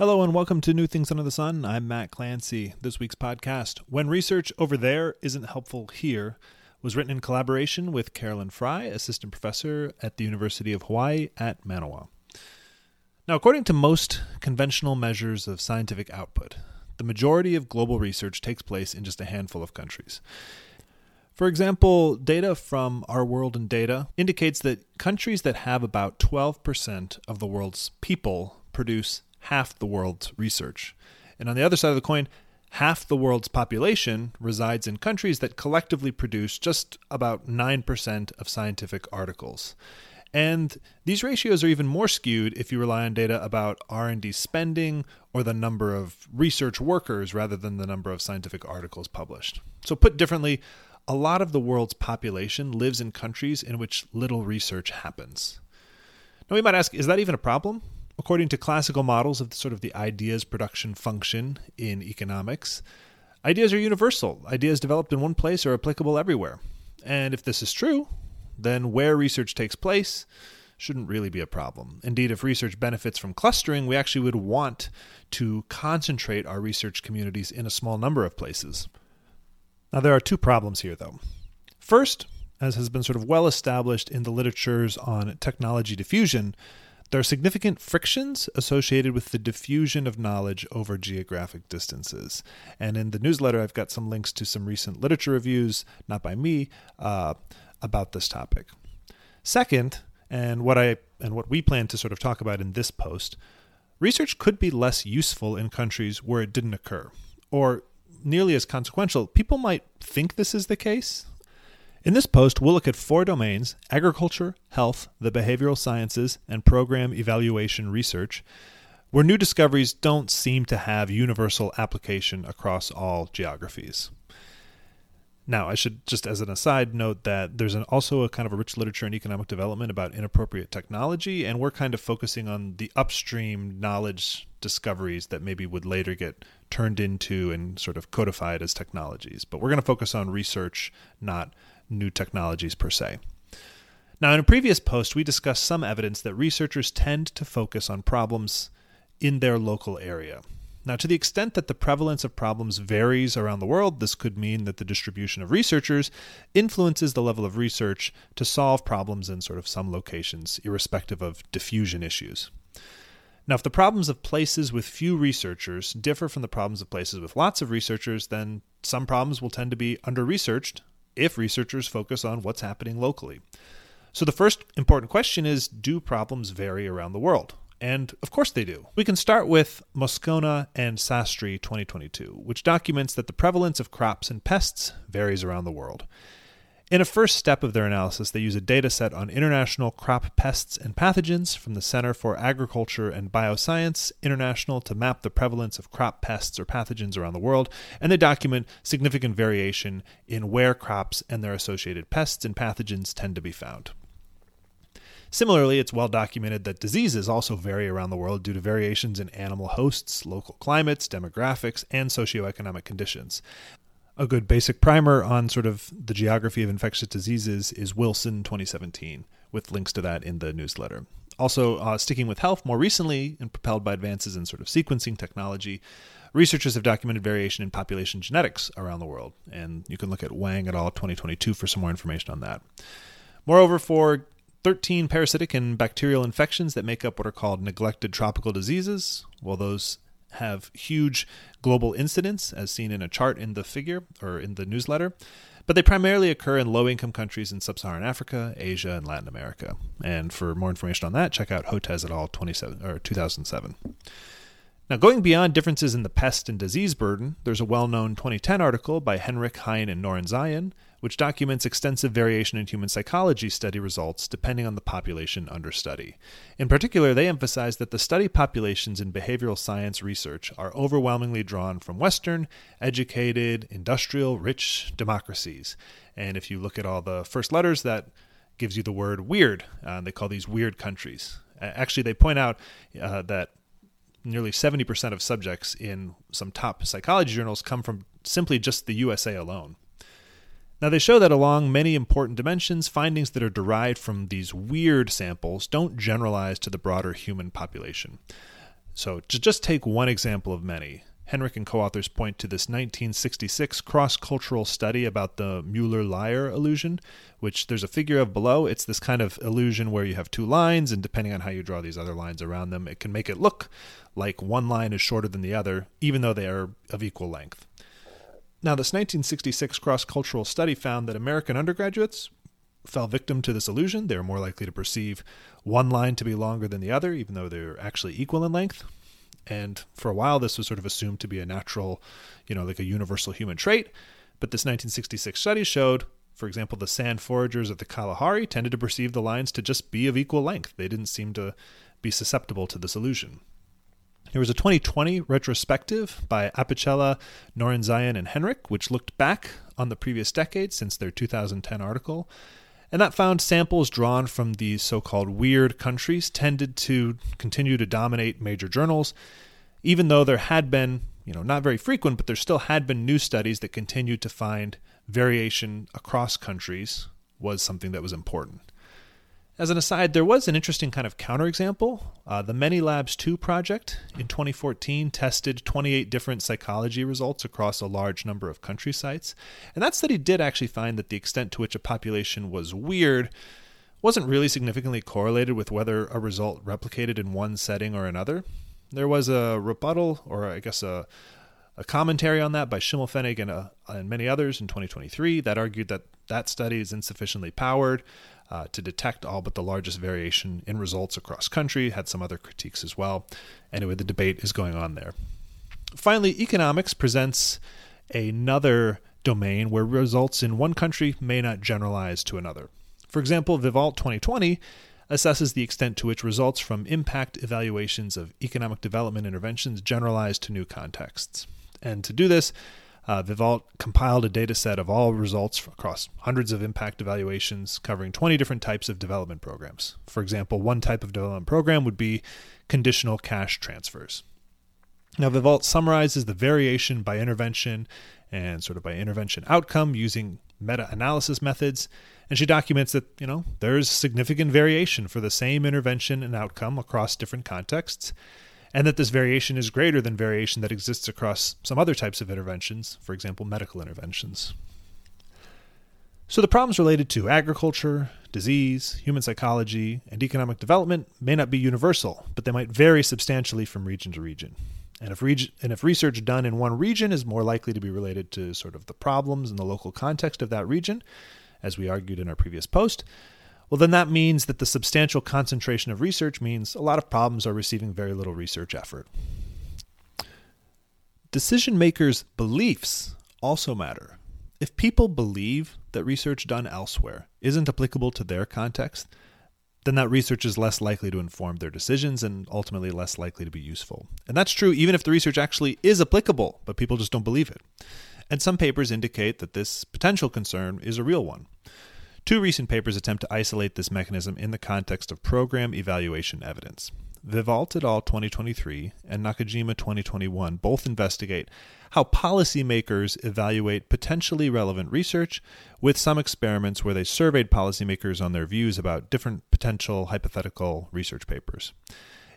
Hello and welcome to New Things Under the Sun. I'm Matt Clancy. This week's podcast, When Research Over There Isn't Helpful Here, was written in collaboration with Carolyn Fry, assistant professor at the University of Hawaii at Manoa. Now, according to most conventional measures of scientific output, the majority of global research takes place in just a handful of countries. For example, data from Our World in Data indicates that countries that have about 12% of the world's people produce half the world's research. And on the other side of the coin, half the world's population resides in countries that collectively produce just about 9% of scientific articles. And these ratios are even more skewed if you rely on data about R&D spending or the number of research workers rather than the number of scientific articles published. So put differently, a lot of the world's population lives in countries in which little research happens. Now we might ask, is that even a problem? According to classical models of sort of the ideas production function in economics, ideas are universal. Ideas developed in one place are applicable everywhere. And if this is true, then where research takes place shouldn't really be a problem. Indeed, if research benefits from clustering, we actually would want to concentrate our research communities in a small number of places. Now, there are two problems here, though. First, as has been sort of well established in the literatures on technology diffusion, there are significant frictions associated with the diffusion of knowledge over geographic distances. And in the newsletter, I've got some links to some recent literature reviews, not by me, uh, about this topic. Second, and what I and what we plan to sort of talk about in this post, research could be less useful in countries where it didn't occur, or nearly as consequential. People might think this is the case, in this post, we'll look at four domains agriculture, health, the behavioral sciences, and program evaluation research, where new discoveries don't seem to have universal application across all geographies. Now, I should just as an aside note that there's an, also a kind of a rich literature in economic development about inappropriate technology, and we're kind of focusing on the upstream knowledge discoveries that maybe would later get turned into and sort of codified as technologies. But we're going to focus on research, not new technologies per se. Now, in a previous post, we discussed some evidence that researchers tend to focus on problems in their local area. Now, to the extent that the prevalence of problems varies around the world, this could mean that the distribution of researchers influences the level of research to solve problems in sort of some locations, irrespective of diffusion issues. Now, if the problems of places with few researchers differ from the problems of places with lots of researchers, then some problems will tend to be under researched if researchers focus on what's happening locally. So, the first important question is do problems vary around the world? And of course they do. We can start with Moscona and Sastry 2022, which documents that the prevalence of crops and pests varies around the world. In a first step of their analysis, they use a data set on international crop pests and pathogens from the Center for Agriculture and Bioscience International to map the prevalence of crop pests or pathogens around the world, and they document significant variation in where crops and their associated pests and pathogens tend to be found. Similarly, it's well documented that diseases also vary around the world due to variations in animal hosts, local climates, demographics, and socioeconomic conditions a good basic primer on sort of the geography of infectious diseases is Wilson 2017, with links to that in the newsletter. Also, uh, sticking with health, more recently, and propelled by advances in sort of sequencing technology, researchers have documented variation in population genetics around the world. And you can look at Wang et al. 2022 for some more information on that. Moreover, for 13 parasitic and bacterial infections that make up what are called neglected tropical diseases, well, those have huge global incidence, as seen in a chart in the figure or in the newsletter, but they primarily occur in low income countries in sub Saharan Africa, Asia, and Latin America. And for more information on that, check out Hotez et al. 27, or 2007. Now, going beyond differences in the pest and disease burden, there's a well known 2010 article by Henrich Heine and Norenzayan which documents extensive variation in human psychology study results depending on the population under study. In particular, they emphasize that the study populations in behavioral science research are overwhelmingly drawn from Western, educated, industrial, rich democracies. And if you look at all the first letters, that gives you the word weird. Uh, they call these weird countries. Actually, they point out uh, that nearly 70% of subjects in some top psychology journals come from simply just the USA alone. Now, they show that along many important dimensions, findings that are derived from these weird samples don't generalize to the broader human population. So, to just take one example of many, Henrich and co authors point to this 1966 cross cultural study about the Mueller Lyer illusion, which there's a figure of below. It's this kind of illusion where you have two lines, and depending on how you draw these other lines around them, it can make it look like one line is shorter than the other, even though they are of equal length. Now, this 1966 cross cultural study found that American undergraduates fell victim to this illusion. They were more likely to perceive one line to be longer than the other, even though they're actually equal in length. And for a while, this was sort of assumed to be a natural, you know, like a universal human trait. But this 1966 study showed, for example, the San foragers of the Kalahari tended to perceive the lines to just be of equal length. They didn't seem to be susceptible to this illusion. There was a 2020 retrospective by Apicella, Norenzayan, and Henrich, which looked back on the previous decade since their 2010 article and that found samples drawn from these so called weird countries tended to continue to dominate major journals, even though there had been, you know, not very frequent, but there still had been new studies that continued to find variation across countries was something that was important. As an aside, there was an interesting kind of counterexample. Uh, the Many Labs 2 project in 2014 tested 28 different psychology results across a large number of country sites. And that study did actually find that the extent to which a population was weird wasn't really significantly correlated with whether a result replicated in one setting or another. There was a rebuttal, or I guess a, a commentary on that by Schimmelpfennig and, uh, and many others in 2023 that argued that that study is insufficiently powered uh, to detect all but the largest variation in results across country. Had some other critiques as well. Anyway, the debate is going on there. Finally, economics presents another domain where results in one country may not generalize to another. For example, Vivalt 2020 assesses the extent to which results from impact evaluations of economic development interventions generalize to new contexts. And to do this, uh, Vivalt compiled a data set of all results across hundreds of impact evaluations covering 20 different types of development programs. For example, one type of development program would be conditional cash transfers. Now, Vivalt summarizes the variation by intervention and sort of by intervention outcome using meta analysis methods. And she documents that, you know, there's significant variation for the same intervention and outcome across different contexts and that this variation is greater than variation that exists across some other types of interventions, for example, medical interventions. So, the problems related to agriculture, disease, human psychology, and economic development may not be universal, but they might vary substantially from region to region. And if, reg- and if research done in one region is more likely to be related to sort of the problems in the local context of that region, as we argued in our previous post, well, then that means that the substantial concentration of research means a lot of problems are receiving very little research effort. Decision makers' beliefs also matter. If people believe that research done elsewhere isn't applicable to their context, then that research is less likely to inform their decisions and ultimately less likely to be useful. And that's true even if the research actually is applicable, but people just don't believe it. And some papers indicate that this potential concern is a real one. Two recent papers attempt to isolate this mechanism in the context of program evaluation evidence. Vivalt et al. 2023 and Nakajima 2021 both investigate how policymakers evaluate potentially relevant research, with some experiments where they surveyed policymakers on their views about different potential hypothetical research papers.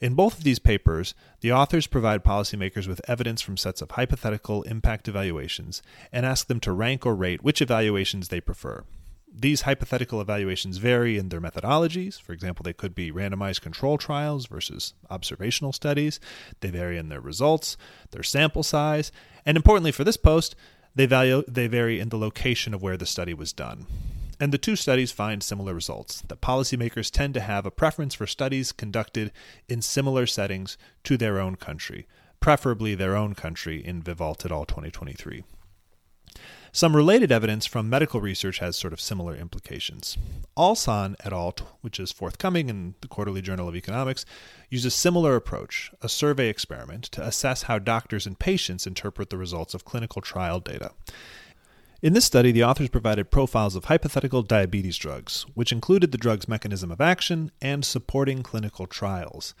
In both of these papers, the authors provide policymakers with evidence from sets of hypothetical impact evaluations and ask them to rank or rate which evaluations they prefer. These hypothetical evaluations vary in their methodologies. For example, they could be randomized control trials versus observational studies. They vary in their results, their sample size, and importantly for this post, they, value, they vary in the location of where the study was done. And the two studies find similar results that policymakers tend to have a preference for studies conducted in similar settings to their own country, preferably their own country in Vivalt et al. 2023. Some related evidence from medical research has sort of similar implications. Alsan et al., which is forthcoming in the Quarterly Journal of Economics, use a similar approach, a survey experiment, to assess how doctors and patients interpret the results of clinical trial data. In this study, the authors provided profiles of hypothetical diabetes drugs, which included the drug's mechanism of action and supporting clinical trials.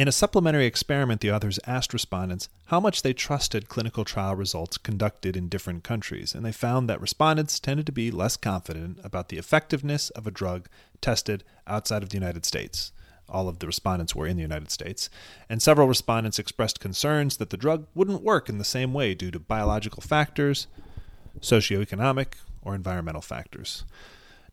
In a supplementary experiment, the authors asked respondents how much they trusted clinical trial results conducted in different countries, and they found that respondents tended to be less confident about the effectiveness of a drug tested outside of the United States. All of the respondents were in the United States, and several respondents expressed concerns that the drug wouldn't work in the same way due to biological factors, socioeconomic, or environmental factors.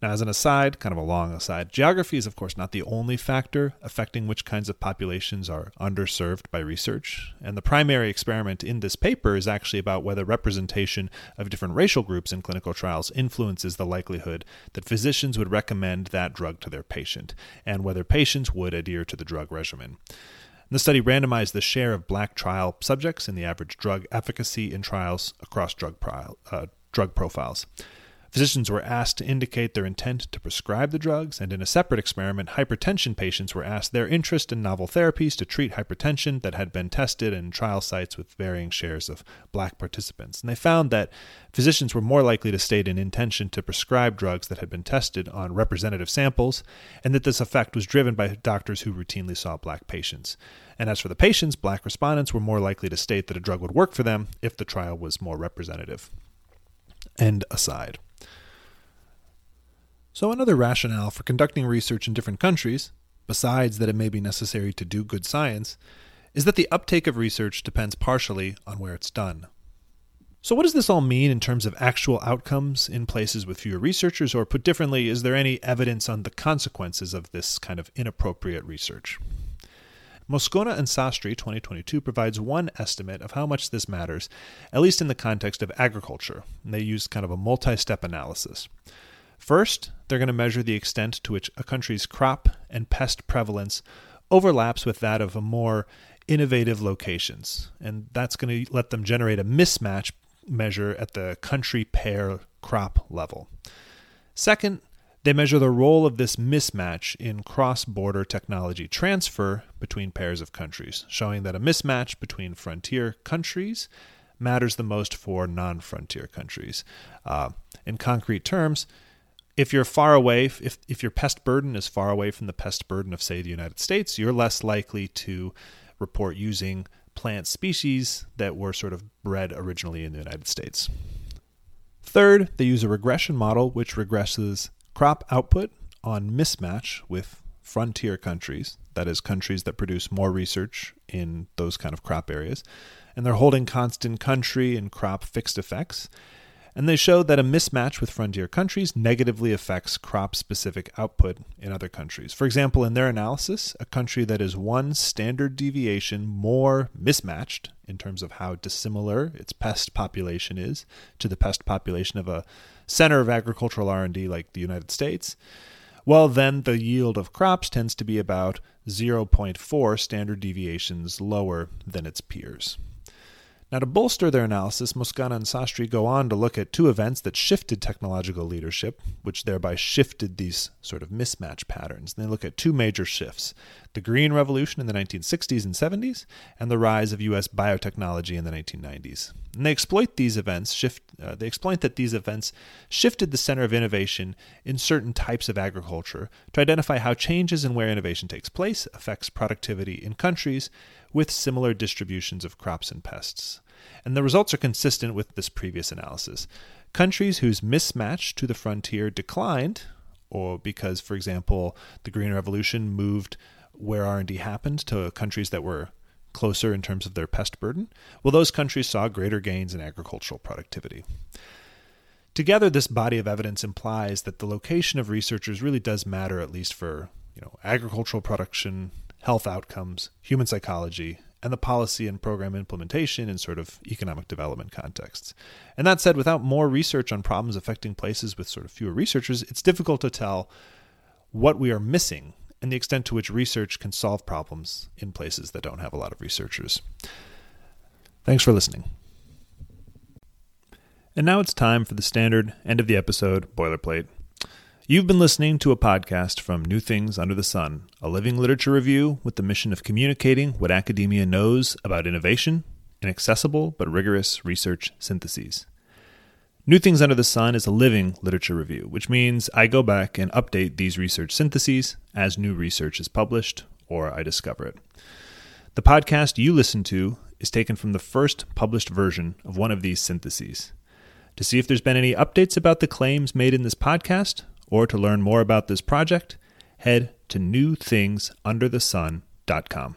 Now, as an aside, kind of a long aside, geography is, of course, not the only factor affecting which kinds of populations are underserved by research. And the primary experiment in this paper is actually about whether representation of different racial groups in clinical trials influences the likelihood that physicians would recommend that drug to their patient, and whether patients would adhere to the drug regimen. The study randomized the share of black trial subjects in the average drug efficacy in trials across drug, uh, drug profiles. Physicians were asked to indicate their intent to prescribe the drugs, and in a separate experiment, hypertension patients were asked their interest in novel therapies to treat hypertension that had been tested in trial sites with varying shares of black participants. And they found that physicians were more likely to state an intention to prescribe drugs that had been tested on representative samples, and that this effect was driven by doctors who routinely saw black patients. And as for the patients, black respondents were more likely to state that a drug would work for them if the trial was more representative. End aside. So, another rationale for conducting research in different countries, besides that it may be necessary to do good science, is that the uptake of research depends partially on where it's done. So, what does this all mean in terms of actual outcomes in places with fewer researchers, or put differently, is there any evidence on the consequences of this kind of inappropriate research? Moscona and Sastry 2022 provides one estimate of how much this matters, at least in the context of agriculture. And they use kind of a multi step analysis. First, they're going to measure the extent to which a country's crop and pest prevalence overlaps with that of a more innovative locations. And that's going to let them generate a mismatch measure at the country pair crop level. Second, they measure the role of this mismatch in cross border technology transfer between pairs of countries, showing that a mismatch between frontier countries matters the most for non frontier countries. Uh, in concrete terms, if you're far away, if, if your pest burden is far away from the pest burden of, say, the United States, you're less likely to report using plant species that were sort of bred originally in the United States. Third, they use a regression model which regresses crop output on mismatch with frontier countries, that is, countries that produce more research in those kind of crop areas, and they're holding constant country and crop fixed effects and they showed that a mismatch with frontier countries negatively affects crop specific output in other countries. For example, in their analysis, a country that is one standard deviation more mismatched in terms of how dissimilar its pest population is to the pest population of a center of agricultural R&D like the United States, well then the yield of crops tends to be about 0.4 standard deviations lower than its peers. Now, to bolster their analysis, Moscona and Sastry go on to look at two events that shifted technological leadership, which thereby shifted these sort of mismatch patterns. And they look at two major shifts the Green Revolution in the 1960s and 70s, and the rise of U.S. biotechnology in the 1990s. And they exploit these events, shift, uh, they exploit that these events shifted the center of innovation in certain types of agriculture to identify how changes in where innovation takes place affects productivity in countries with similar distributions of crops and pests. And the results are consistent with this previous analysis. Countries whose mismatch to the frontier declined, or because, for example, the Green Revolution moved where R&D happened to countries that were closer in terms of their pest burden, well, those countries saw greater gains in agricultural productivity. Together, this body of evidence implies that the location of researchers really does matter, at least for you know agricultural production, health outcomes, human psychology, and the policy and program implementation in sort of economic development contexts. And that said, without more research on problems affecting places with sort of fewer researchers, it's difficult to tell what we are missing and the extent to which research can solve problems in places that don't have a lot of researchers. Thanks for listening. And now it's time for the standard end of the episode boilerplate. You've been listening to a podcast from New Things Under the Sun, a living literature review with the mission of communicating what academia knows about innovation in accessible but rigorous research syntheses. New Things Under the Sun is a living literature review, which means I go back and update these research syntheses as new research is published or I discover it. The podcast you listen to is taken from the first published version of one of these syntheses. To see if there's been any updates about the claims made in this podcast, or to learn more about this project, head to newthingsunderthesun.com.